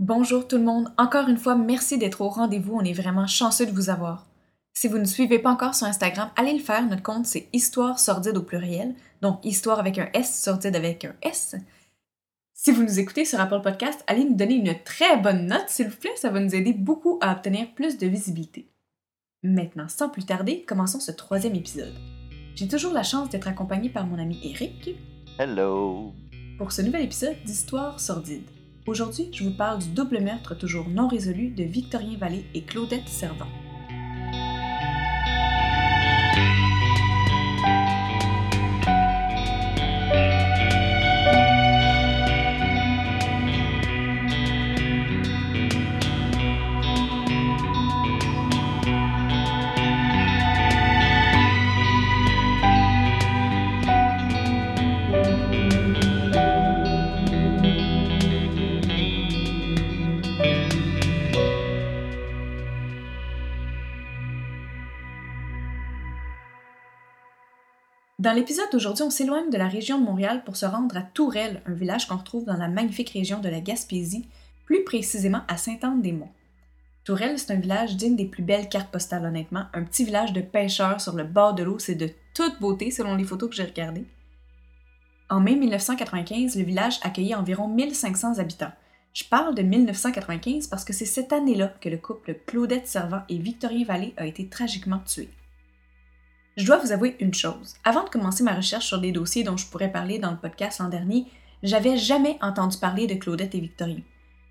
Bonjour tout le monde, encore une fois, merci d'être au rendez-vous, on est vraiment chanceux de vous avoir. Si vous ne suivez pas encore sur Instagram, allez le faire, notre compte c'est Histoire sordide au pluriel, donc Histoire avec un S, sordide avec un S. Si vous nous écoutez sur Apple Podcast, allez nous donner une très bonne note, s'il vous plaît, ça va nous aider beaucoup à obtenir plus de visibilité. Maintenant, sans plus tarder, commençons ce troisième épisode. J'ai toujours la chance d'être accompagné par mon ami Eric. Hello! Pour ce nouvel épisode d'Histoire sordide. Aujourd'hui, je vous parle du double meurtre toujours non résolu de Victorien Vallée et Claudette Servant. Dans l'épisode d'aujourd'hui, on s'éloigne de la région de Montréal pour se rendre à Tourelle, un village qu'on retrouve dans la magnifique région de la Gaspésie, plus précisément à Sainte-Anne-des-Monts. Tourelle, c'est un village digne des plus belles cartes postales, honnêtement. Un petit village de pêcheurs sur le bord de l'eau, c'est de toute beauté selon les photos que j'ai regardées. En mai 1995, le village accueillait environ 1500 habitants. Je parle de 1995 parce que c'est cette année-là que le couple Claudette Servant et Victorien Vallée a été tragiquement tué. Je dois vous avouer une chose. Avant de commencer ma recherche sur des dossiers dont je pourrais parler dans le podcast l'an dernier, j'avais jamais entendu parler de Claudette et Victorien.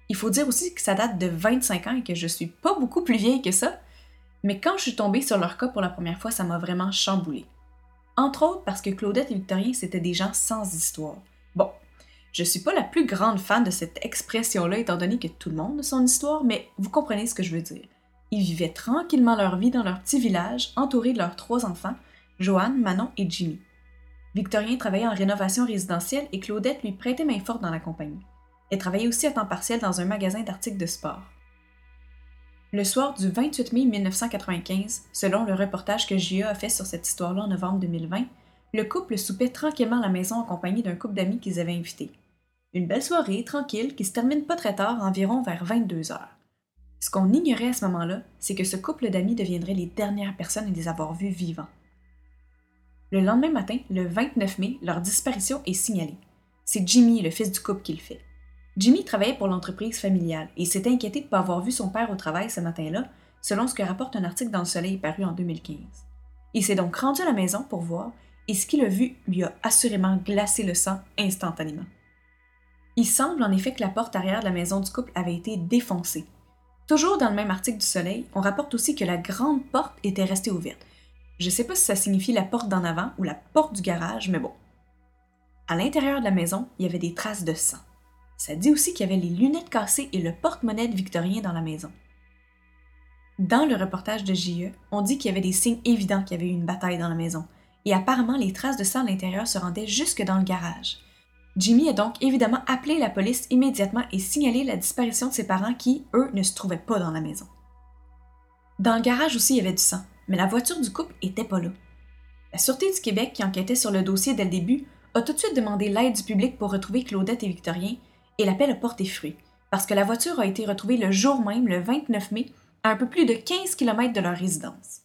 Il faut dire aussi que ça date de 25 ans et que je suis pas beaucoup plus vieille que ça, mais quand je suis tombée sur leur cas pour la première fois, ça m'a vraiment chamboulée. Entre autres parce que Claudette et Victorien, c'était des gens sans histoire. Bon, je suis pas la plus grande fan de cette expression-là, étant donné que tout le monde a son histoire, mais vous comprenez ce que je veux dire. Ils vivaient tranquillement leur vie dans leur petit village, entourés de leurs trois enfants, Joanne, Manon et Jimmy. Victorien travaillait en rénovation résidentielle et Claudette lui prêtait main forte dans la compagnie. Elle travaillait aussi à temps partiel dans un magasin d'articles de sport. Le soir du 28 mai 1995, selon le reportage que JA a fait sur cette histoire-là en novembre 2020, le couple soupait tranquillement à la maison en compagnie d'un couple d'amis qu'ils avaient invités. Une belle soirée, tranquille, qui se termine pas très tard, environ vers 22 heures. Ce qu'on ignorait à ce moment-là, c'est que ce couple d'amis deviendrait les dernières personnes à les avoir vus vivants. Le lendemain matin, le 29 mai, leur disparition est signalée. C'est Jimmy, le fils du couple, qui le fait. Jimmy travaillait pour l'entreprise familiale et s'est inquiété de ne pas avoir vu son père au travail ce matin-là, selon ce que rapporte un article dans Le Soleil paru en 2015. Il s'est donc rendu à la maison pour voir et ce qu'il a vu lui a assurément glacé le sang instantanément. Il semble en effet que la porte arrière de la maison du couple avait été défoncée Toujours dans le même article du Soleil, on rapporte aussi que la grande porte était restée ouverte. Je ne sais pas si ça signifie la porte d'en avant ou la porte du garage, mais bon. À l'intérieur de la maison, il y avait des traces de sang. Ça dit aussi qu'il y avait les lunettes cassées et le porte-monnaie Victorien dans la maison. Dans le reportage de JE, on dit qu'il y avait des signes évidents qu'il y avait eu une bataille dans la maison, et apparemment les traces de sang à l'intérieur se rendaient jusque dans le garage. Jimmy a donc évidemment appelé la police immédiatement et signalé la disparition de ses parents qui, eux, ne se trouvaient pas dans la maison. Dans le garage aussi, il y avait du sang, mais la voiture du couple était pas là. La Sûreté du Québec, qui enquêtait sur le dossier dès le début, a tout de suite demandé l'aide du public pour retrouver Claudette et Victorien, et l'appel a porté fruit, parce que la voiture a été retrouvée le jour même, le 29 mai, à un peu plus de 15 km de leur résidence.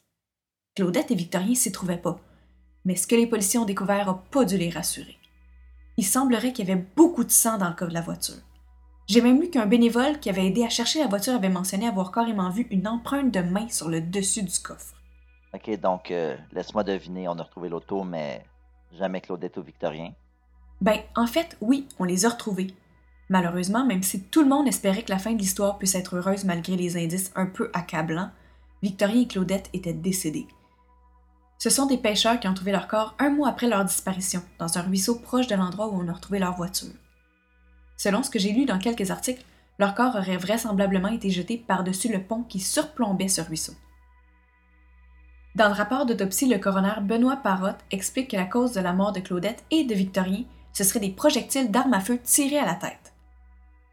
Claudette et Victorien s'y trouvaient pas, mais ce que les policiers ont découvert n'a pas dû les rassurer il semblerait qu'il y avait beaucoup de sang dans le coffre de la voiture. J'ai même lu qu'un bénévole qui avait aidé à chercher la voiture avait mentionné avoir carrément vu une empreinte de main sur le dessus du coffre. Ok, donc euh, laisse-moi deviner, on a retrouvé l'auto, mais jamais Claudette ou Victorien? Ben, en fait, oui, on les a retrouvés. Malheureusement, même si tout le monde espérait que la fin de l'histoire puisse être heureuse malgré les indices un peu accablants, Victorien et Claudette étaient décédés. Ce sont des pêcheurs qui ont trouvé leur corps un mois après leur disparition, dans un ruisseau proche de l'endroit où on a retrouvé leur voiture. Selon ce que j'ai lu dans quelques articles, leur corps aurait vraisemblablement été jeté par-dessus le pont qui surplombait ce ruisseau. Dans le rapport d'autopsie, le coroner Benoît Parotte explique que la cause de la mort de Claudette et de Victorien, ce seraient des projectiles d'armes à feu tirés à la tête.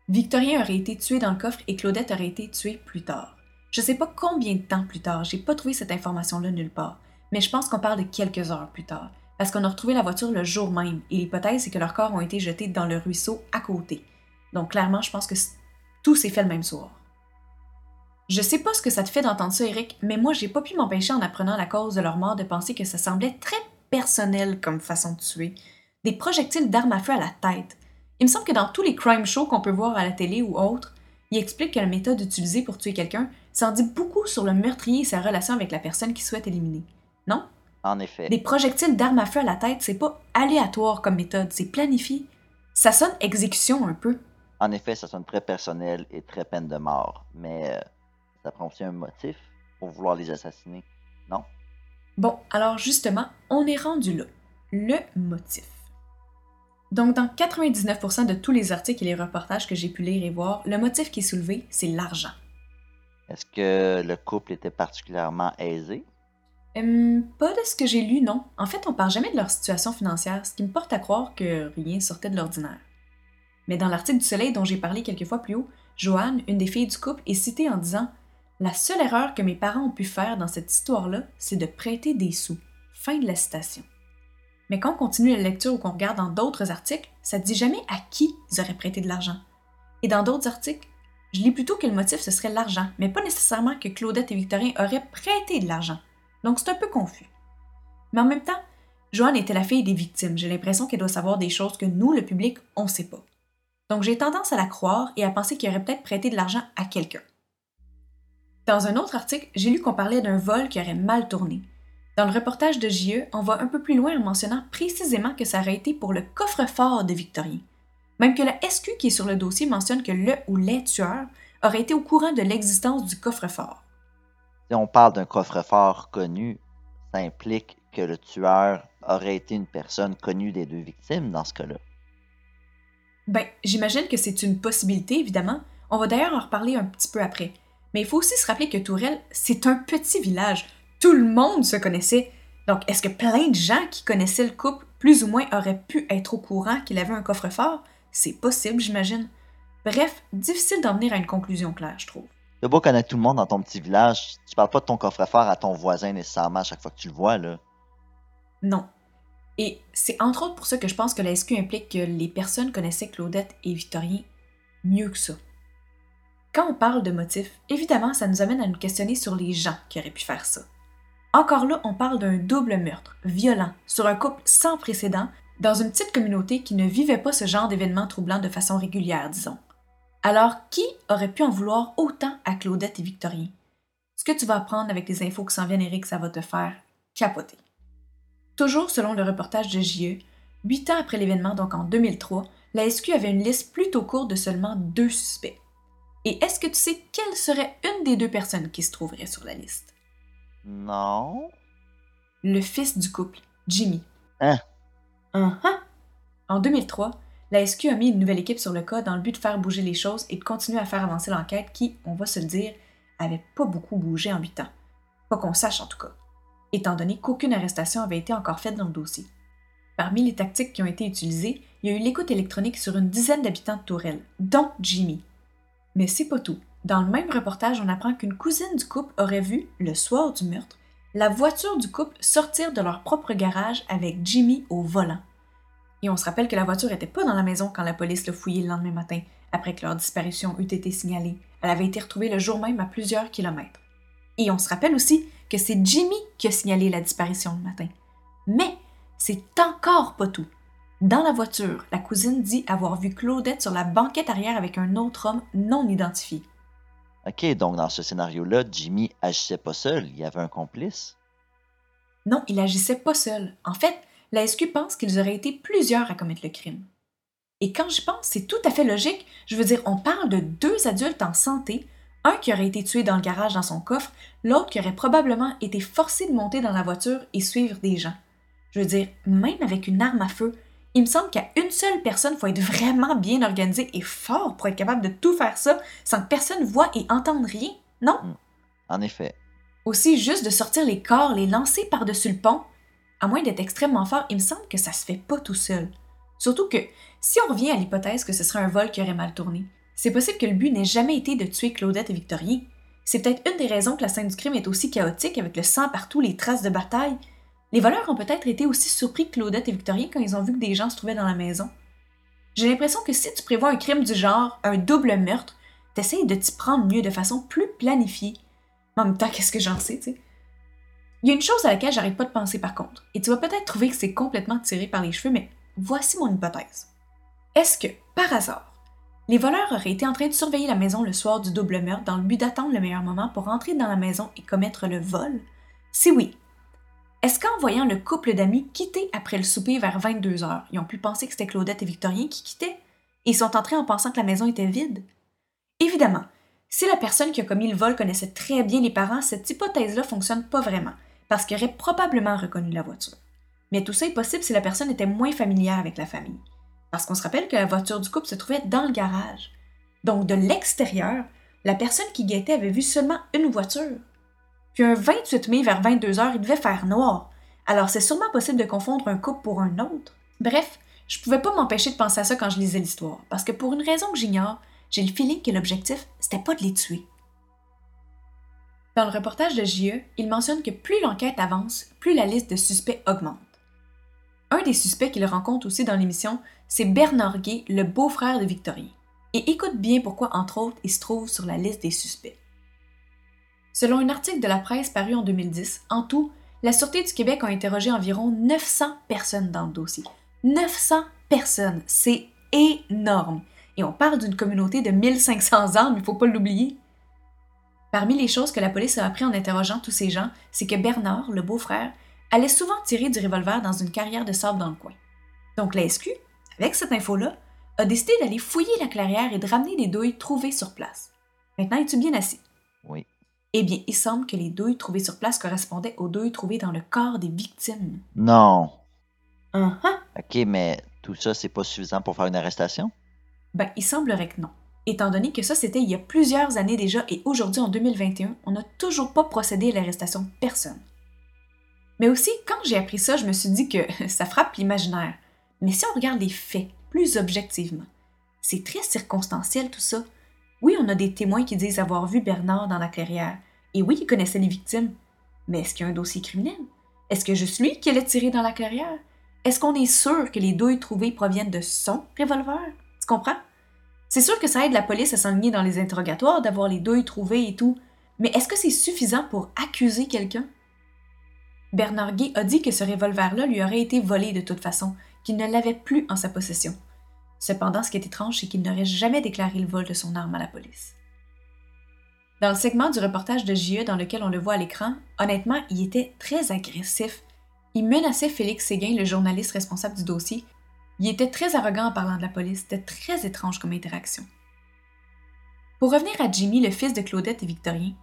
Victorien aurait été tué dans le coffre et Claudette aurait été tuée plus tard. Je ne sais pas combien de temps plus tard, j'ai pas trouvé cette information-là nulle part, mais je pense qu'on parle de quelques heures plus tard, parce qu'on a retrouvé la voiture le jour même, et l'hypothèse c'est que leurs corps ont été jetés dans le ruisseau à côté. Donc clairement, je pense que Tout s'est fait le même soir. Je sais pas ce que ça te fait d'entendre ça, Eric, mais moi, j'ai pas pu m'empêcher en apprenant la cause de leur mort de penser que ça semblait très personnel comme façon de tuer. Des projectiles d'armes à feu à la tête. Il me semble que dans tous les crime shows qu'on peut voir à la télé ou autres, il explique que la méthode utilisée pour tuer quelqu'un s'en dit beaucoup sur le meurtrier et sa relation avec la personne qui souhaite éliminer. Non? En effet. Des projectiles d'armes à feu à la tête, c'est pas aléatoire comme méthode, c'est planifié. Ça sonne exécution un peu. En effet, ça sonne très personnel et très peine de mort. Mais euh, ça prend aussi un motif pour vouloir les assassiner, non? Bon, alors justement, on est rendu là. Le motif. Donc, dans 99% de tous les articles et les reportages que j'ai pu lire et voir, le motif qui est soulevé, c'est l'argent. Est-ce que le couple était particulièrement aisé? Hum, pas de ce que j'ai lu, non. En fait, on parle jamais de leur situation financière, ce qui me porte à croire que rien sortait de l'ordinaire. Mais dans l'article du Soleil dont j'ai parlé quelques fois plus haut, Joanne, une des filles du couple, est citée en disant La seule erreur que mes parents ont pu faire dans cette histoire-là, c'est de prêter des sous. Fin de la citation. Mais quand on continue la lecture ou qu'on regarde dans d'autres articles, ça ne dit jamais à qui ils auraient prêté de l'argent. Et dans d'autres articles, je lis plutôt que le motif ce serait l'argent, mais pas nécessairement que Claudette et Victorien auraient prêté de l'argent. Donc c'est un peu confus. Mais en même temps, Joanne était la fille des victimes. J'ai l'impression qu'elle doit savoir des choses que nous, le public, on ne sait pas. Donc j'ai tendance à la croire et à penser qu'il aurait peut-être prêté de l'argent à quelqu'un. Dans un autre article, j'ai lu qu'on parlait d'un vol qui aurait mal tourné. Dans le reportage de JE, on va un peu plus loin en mentionnant précisément que ça aurait été pour le coffre-fort de Victorien. Même que la SQ qui est sur le dossier mentionne que le ou les tueurs auraient été au courant de l'existence du coffre-fort. Si on parle d'un coffre-fort connu, ça implique que le tueur aurait été une personne connue des deux victimes dans ce cas-là. Ben, j'imagine que c'est une possibilité, évidemment. On va d'ailleurs en reparler un petit peu après. Mais il faut aussi se rappeler que Tourelle, c'est un petit village. Tout le monde se connaissait. Donc, est-ce que plein de gens qui connaissaient le couple, plus ou moins, auraient pu être au courant qu'il avait un coffre-fort? C'est possible, j'imagine. Bref, difficile d'en venir à une conclusion claire, je trouve. T'as beau connaître tout le monde dans ton petit village, tu parles pas de ton coffre-fort à ton voisin nécessairement à chaque fois que tu le vois, là. Non. Et c'est entre autres pour ça que je pense que la SQ implique que les personnes connaissaient Claudette et Victorien mieux que ça. Quand on parle de motifs, évidemment, ça nous amène à nous questionner sur les gens qui auraient pu faire ça. Encore là, on parle d'un double meurtre, violent, sur un couple sans précédent, dans une petite communauté qui ne vivait pas ce genre d'événements troublants de façon régulière, disons. Alors, qui aurait pu en vouloir autant à Claudette et Victorien? Ce que tu vas apprendre avec les infos qui s'en viennent, Eric, ça va te faire capoter. Toujours selon le reportage de JE, huit ans après l'événement, donc en 2003, la SQ avait une liste plutôt courte de seulement deux suspects. Et est-ce que tu sais quelle serait une des deux personnes qui se trouverait sur la liste? Non. Le fils du couple, Jimmy. Hein? Uh En 2003, la SQ a mis une nouvelle équipe sur le cas dans le but de faire bouger les choses et de continuer à faire avancer l'enquête qui, on va se le dire, avait pas beaucoup bougé en huit ans. Pas qu'on sache en tout cas, étant donné qu'aucune arrestation avait été encore faite dans le dossier. Parmi les tactiques qui ont été utilisées, il y a eu l'écoute électronique sur une dizaine d'habitants de Tourelle, dont Jimmy. Mais c'est pas tout. Dans le même reportage, on apprend qu'une cousine du couple aurait vu, le soir du meurtre, la voiture du couple sortir de leur propre garage avec Jimmy au volant. Et on se rappelle que la voiture n'était pas dans la maison quand la police l'a fouillée le lendemain matin, après que leur disparition eût été signalée. Elle avait été retrouvée le jour même à plusieurs kilomètres. Et on se rappelle aussi que c'est Jimmy qui a signalé la disparition le matin. Mais c'est encore pas tout. Dans la voiture, la cousine dit avoir vu Claudette sur la banquette arrière avec un autre homme non identifié. Ok, donc dans ce scénario-là, Jimmy agissait pas seul, il y avait un complice? Non, il agissait pas seul. En fait, la SQ pense qu'ils auraient été plusieurs à commettre le crime. Et quand j'y pense, c'est tout à fait logique. Je veux dire, on parle de deux adultes en santé, un qui aurait été tué dans le garage dans son coffre, l'autre qui aurait probablement été forcé de monter dans la voiture et suivre des gens. Je veux dire, même avec une arme à feu, il me semble qu'à une seule personne, il faut être vraiment bien organisé et fort pour être capable de tout faire ça sans que personne voie et entende rien, non? Hmm. En effet. Aussi, juste de sortir les corps, les lancer par-dessus le pont, à moins d'être extrêmement fort, il me semble que ça se fait pas tout seul. Surtout que, si on revient à l'hypothèse que ce serait un vol qui aurait mal tourné, c'est possible que le but n'ait jamais été de tuer Claudette et Victorien. C'est peut-être une des raisons que la scène du crime est aussi chaotique avec le sang partout, les traces de bataille, les voleurs ont peut-être été aussi surpris que Claudette et Victorien quand ils ont vu que des gens se trouvaient dans la maison. J'ai l'impression que si tu prévois un crime du genre, un double meurtre, t'essayes de t'y prendre mieux de façon plus planifiée. En même temps, qu'est-ce que j'en sais, tu sais? Il y a une chose à laquelle j'arrête pas de penser par contre, et tu vas peut-être trouver que c'est complètement tiré par les cheveux, mais voici mon hypothèse. Est-ce que, par hasard, les voleurs auraient été en train de surveiller la maison le soir du double meurtre dans le but d'attendre le meilleur moment pour entrer dans la maison et commettre le vol? Si oui, est-ce qu'en voyant le couple d'amis quitter après le souper vers 22 heures, ils ont pu penser que c'était Claudette et Victorien qui quittaient? Et ils sont entrés en pensant que la maison était vide? Évidemment, si la personne qui a commis le vol connaissait très bien les parents, cette hypothèse-là fonctionne pas vraiment, parce qu'il aurait probablement reconnu la voiture. Mais tout ça est possible si la personne était moins familière avec la famille. Parce qu'on se rappelle que la voiture du couple se trouvait dans le garage. Donc, de l'extérieur, la personne qui guettait avait vu seulement une voiture. Puis un 28 mai vers 22 heures, il devait faire noir. Alors c'est sûrement possible de confondre un couple pour un autre. Bref, je pouvais pas m'empêcher de penser à ça quand je lisais l'histoire, parce que pour une raison que j'ignore, j'ai le feeling que l'objectif, c'était pas de les tuer. Dans le reportage de JE, il mentionne que plus l'enquête avance, plus la liste de suspects augmente. Un des suspects qu'il rencontre aussi dans l'émission, c'est Bernard Gay, le beau-frère de Victorien. Et écoute bien pourquoi, entre autres, il se trouve sur la liste des suspects. Selon un article de la presse paru en 2010, en tout, la Sûreté du Québec a interrogé environ 900 personnes dans le dossier. 900 personnes, c'est énorme. Et on parle d'une communauté de 1500 armes, il ne faut pas l'oublier. Parmi les choses que la police a appris en interrogeant tous ces gens, c'est que Bernard, le beau-frère, allait souvent tirer du revolver dans une carrière de sable dans le coin. Donc la SQ, avec cette info-là, a décidé d'aller fouiller la clairière et de ramener les douilles trouvées sur place. Maintenant, es-tu bien assis? Oui. Eh bien, il semble que les douilles trouvées sur place correspondaient aux douilles trouvées dans le corps des victimes. Non. Uh OK, mais tout ça, c'est pas suffisant pour faire une arrestation? Ben, il semblerait que non. Étant donné que ça, c'était il y a plusieurs années déjà et aujourd'hui, en 2021, on n'a toujours pas procédé à l'arrestation de personne. Mais aussi, quand j'ai appris ça, je me suis dit que ça frappe l'imaginaire. Mais si on regarde les faits plus objectivement, c'est très circonstanciel tout ça. Oui, on a des témoins qui disent avoir vu Bernard dans la clairière. Et oui, il connaissait les victimes. Mais est-ce qu'il y a un dossier criminel? Est-ce que juste lui qui allait tirer dans la clairière? Est-ce qu'on est sûr que les douilles trouvées proviennent de son revolver? Tu comprends? C'est sûr que ça aide la police à s'enligner dans les interrogatoires, d'avoir les douilles trouvées et tout. Mais est-ce que c'est suffisant pour accuser quelqu'un? Bernard Gay a dit que ce revolver-là lui aurait été volé de toute façon, qu'il ne l'avait plus en sa possession. Cependant, ce qui est étrange, c'est qu'il n'aurait jamais déclaré le vol de son arme à la police. Dans le segment du reportage de JE dans lequel on le voit à l'écran, honnêtement, il était très agressif. Il menaçait Félix Séguin, le journaliste responsable du dossier. Il était très arrogant en parlant de la police. C'était très étrange comme interaction. Pour revenir à Jimmy, le fils de Claudette et Victorien,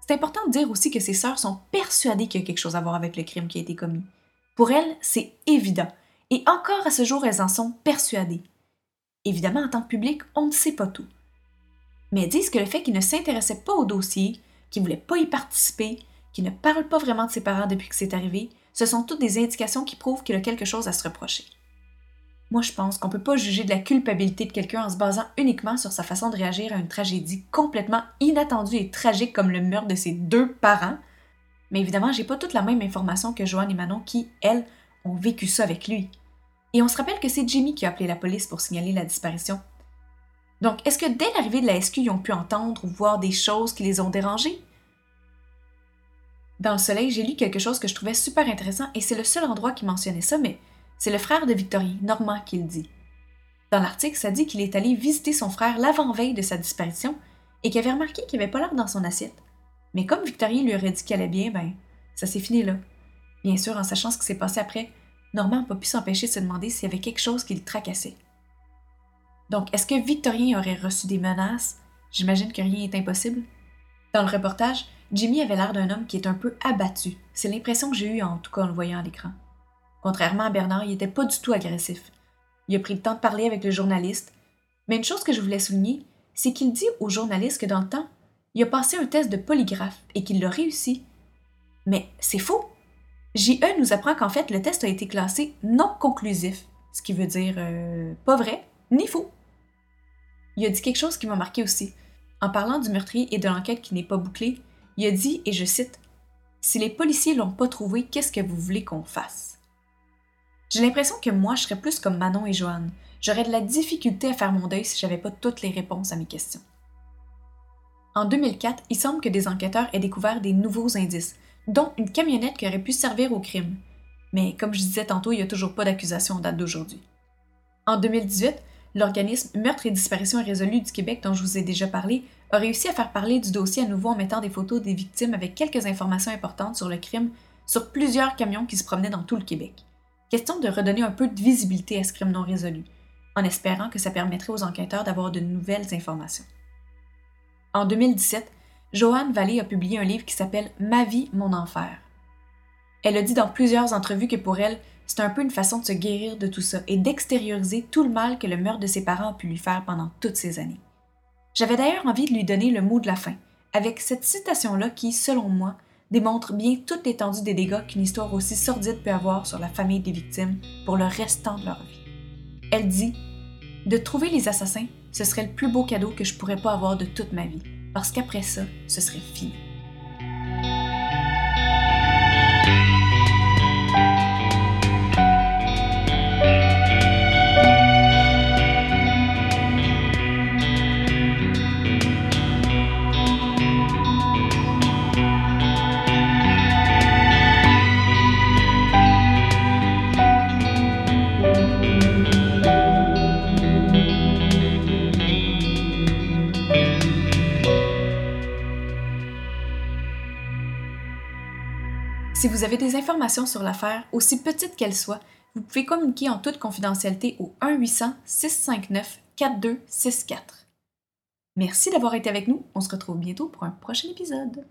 c'est important de dire aussi que ses sœurs sont persuadées qu'il y a quelque chose à voir avec le crime qui a été commis. Pour elles, c'est évident. Et encore à ce jour, elles en sont persuadées. Évidemment, en tant que public, on ne sait pas tout. Mais disent que le fait qu'il ne s'intéressait pas au dossier, qu'il ne voulait pas y participer, qu'il ne parle pas vraiment de ses parents depuis que c'est arrivé, ce sont toutes des indications qui prouvent qu'il a quelque chose à se reprocher. Moi, je pense qu'on ne peut pas juger de la culpabilité de quelqu'un en se basant uniquement sur sa façon de réagir à une tragédie complètement inattendue et tragique comme le meurtre de ses deux parents. Mais évidemment, j'ai pas toute la même information que Joanne et Manon qui, elles, ont vécu ça avec lui. Et on se rappelle que c'est Jimmy qui a appelé la police pour signaler la disparition. Donc, est-ce que dès l'arrivée de la SQ, ils ont pu entendre ou voir des choses qui les ont dérangés? Dans le soleil, j'ai lu quelque chose que je trouvais super intéressant et c'est le seul endroit qui mentionnait ça, mais c'est le frère de Victorien, Normand, qui le dit. Dans l'article, ça dit qu'il est allé visiter son frère l'avant-veille de sa disparition et qu'il avait remarqué qu'il avait pas l'air dans son assiette. Mais comme Victorien lui aurait dit qu'elle allait bien, ben, ça s'est fini là. Bien sûr, en sachant ce qui s'est passé après, Normand n'a pas pu s'empêcher de se demander s'il y avait quelque chose qui le tracassait. Donc, est-ce que Victorien aurait reçu des menaces? J'imagine que rien n'est impossible. Dans le reportage, Jimmy avait l'air d'un homme qui est un peu abattu. C'est l'impression que j'ai eue en tout cas en le voyant à l'écran. Contrairement à Bernard, il n'était pas du tout agressif. Il a pris le temps de parler avec le journaliste. Mais une chose que je voulais souligner, c'est qu'il dit au journaliste que dans le temps, il a passé un test de polygraphe et qu'il l'a réussi. Mais c'est faux! JE nous apprend qu'en fait, le test a été classé non conclusif, ce qui veut dire euh, pas vrai ni faux. Il a dit quelque chose qui m'a marqué aussi. En parlant du meurtrier et de l'enquête qui n'est pas bouclée, il a dit, et je cite, Si les policiers l'ont pas trouvé, qu'est-ce que vous voulez qu'on fasse? J'ai l'impression que moi, je serais plus comme Manon et Joanne. J'aurais de la difficulté à faire mon deuil si j'avais pas toutes les réponses à mes questions. En 2004, il semble que des enquêteurs aient découvert des nouveaux indices, dont une camionnette qui aurait pu servir au crime. Mais comme je disais tantôt, il n'y a toujours pas d'accusation en date d'aujourd'hui. En 2018, l'organisme Meurtre et disparition irrésolue du Québec dont je vous ai déjà parlé a réussi à faire parler du dossier à nouveau en mettant des photos des victimes avec quelques informations importantes sur le crime sur plusieurs camions qui se promenaient dans tout le Québec. Question de redonner un peu de visibilité à ce crime non résolu, en espérant que ça permettrait aux enquêteurs d'avoir de nouvelles informations. En 2017, Joanne Vallée a publié un livre qui s'appelle Ma vie, mon enfer. Elle a dit dans plusieurs entrevues que pour elle, c'est un peu une façon de se guérir de tout ça et d'extérioriser tout le mal que le meurtre de ses parents a pu lui faire pendant toutes ces années. J'avais d'ailleurs envie de lui donner le mot de la fin, avec cette citation-là qui, selon moi, démontre bien toute l'étendue des dégâts qu'une histoire aussi sordide peut avoir sur la famille des victimes pour le restant de leur vie. Elle dit De trouver les assassins, ce serait le plus beau cadeau que je pourrais pas avoir de toute ma vie, parce qu'après ça, ce serait fini. Si vous avez des informations sur l'affaire, aussi petites qu'elles soient, vous pouvez communiquer en toute confidentialité au 1-800-659-4264. Merci d'avoir été avec nous. On se retrouve bientôt pour un prochain épisode.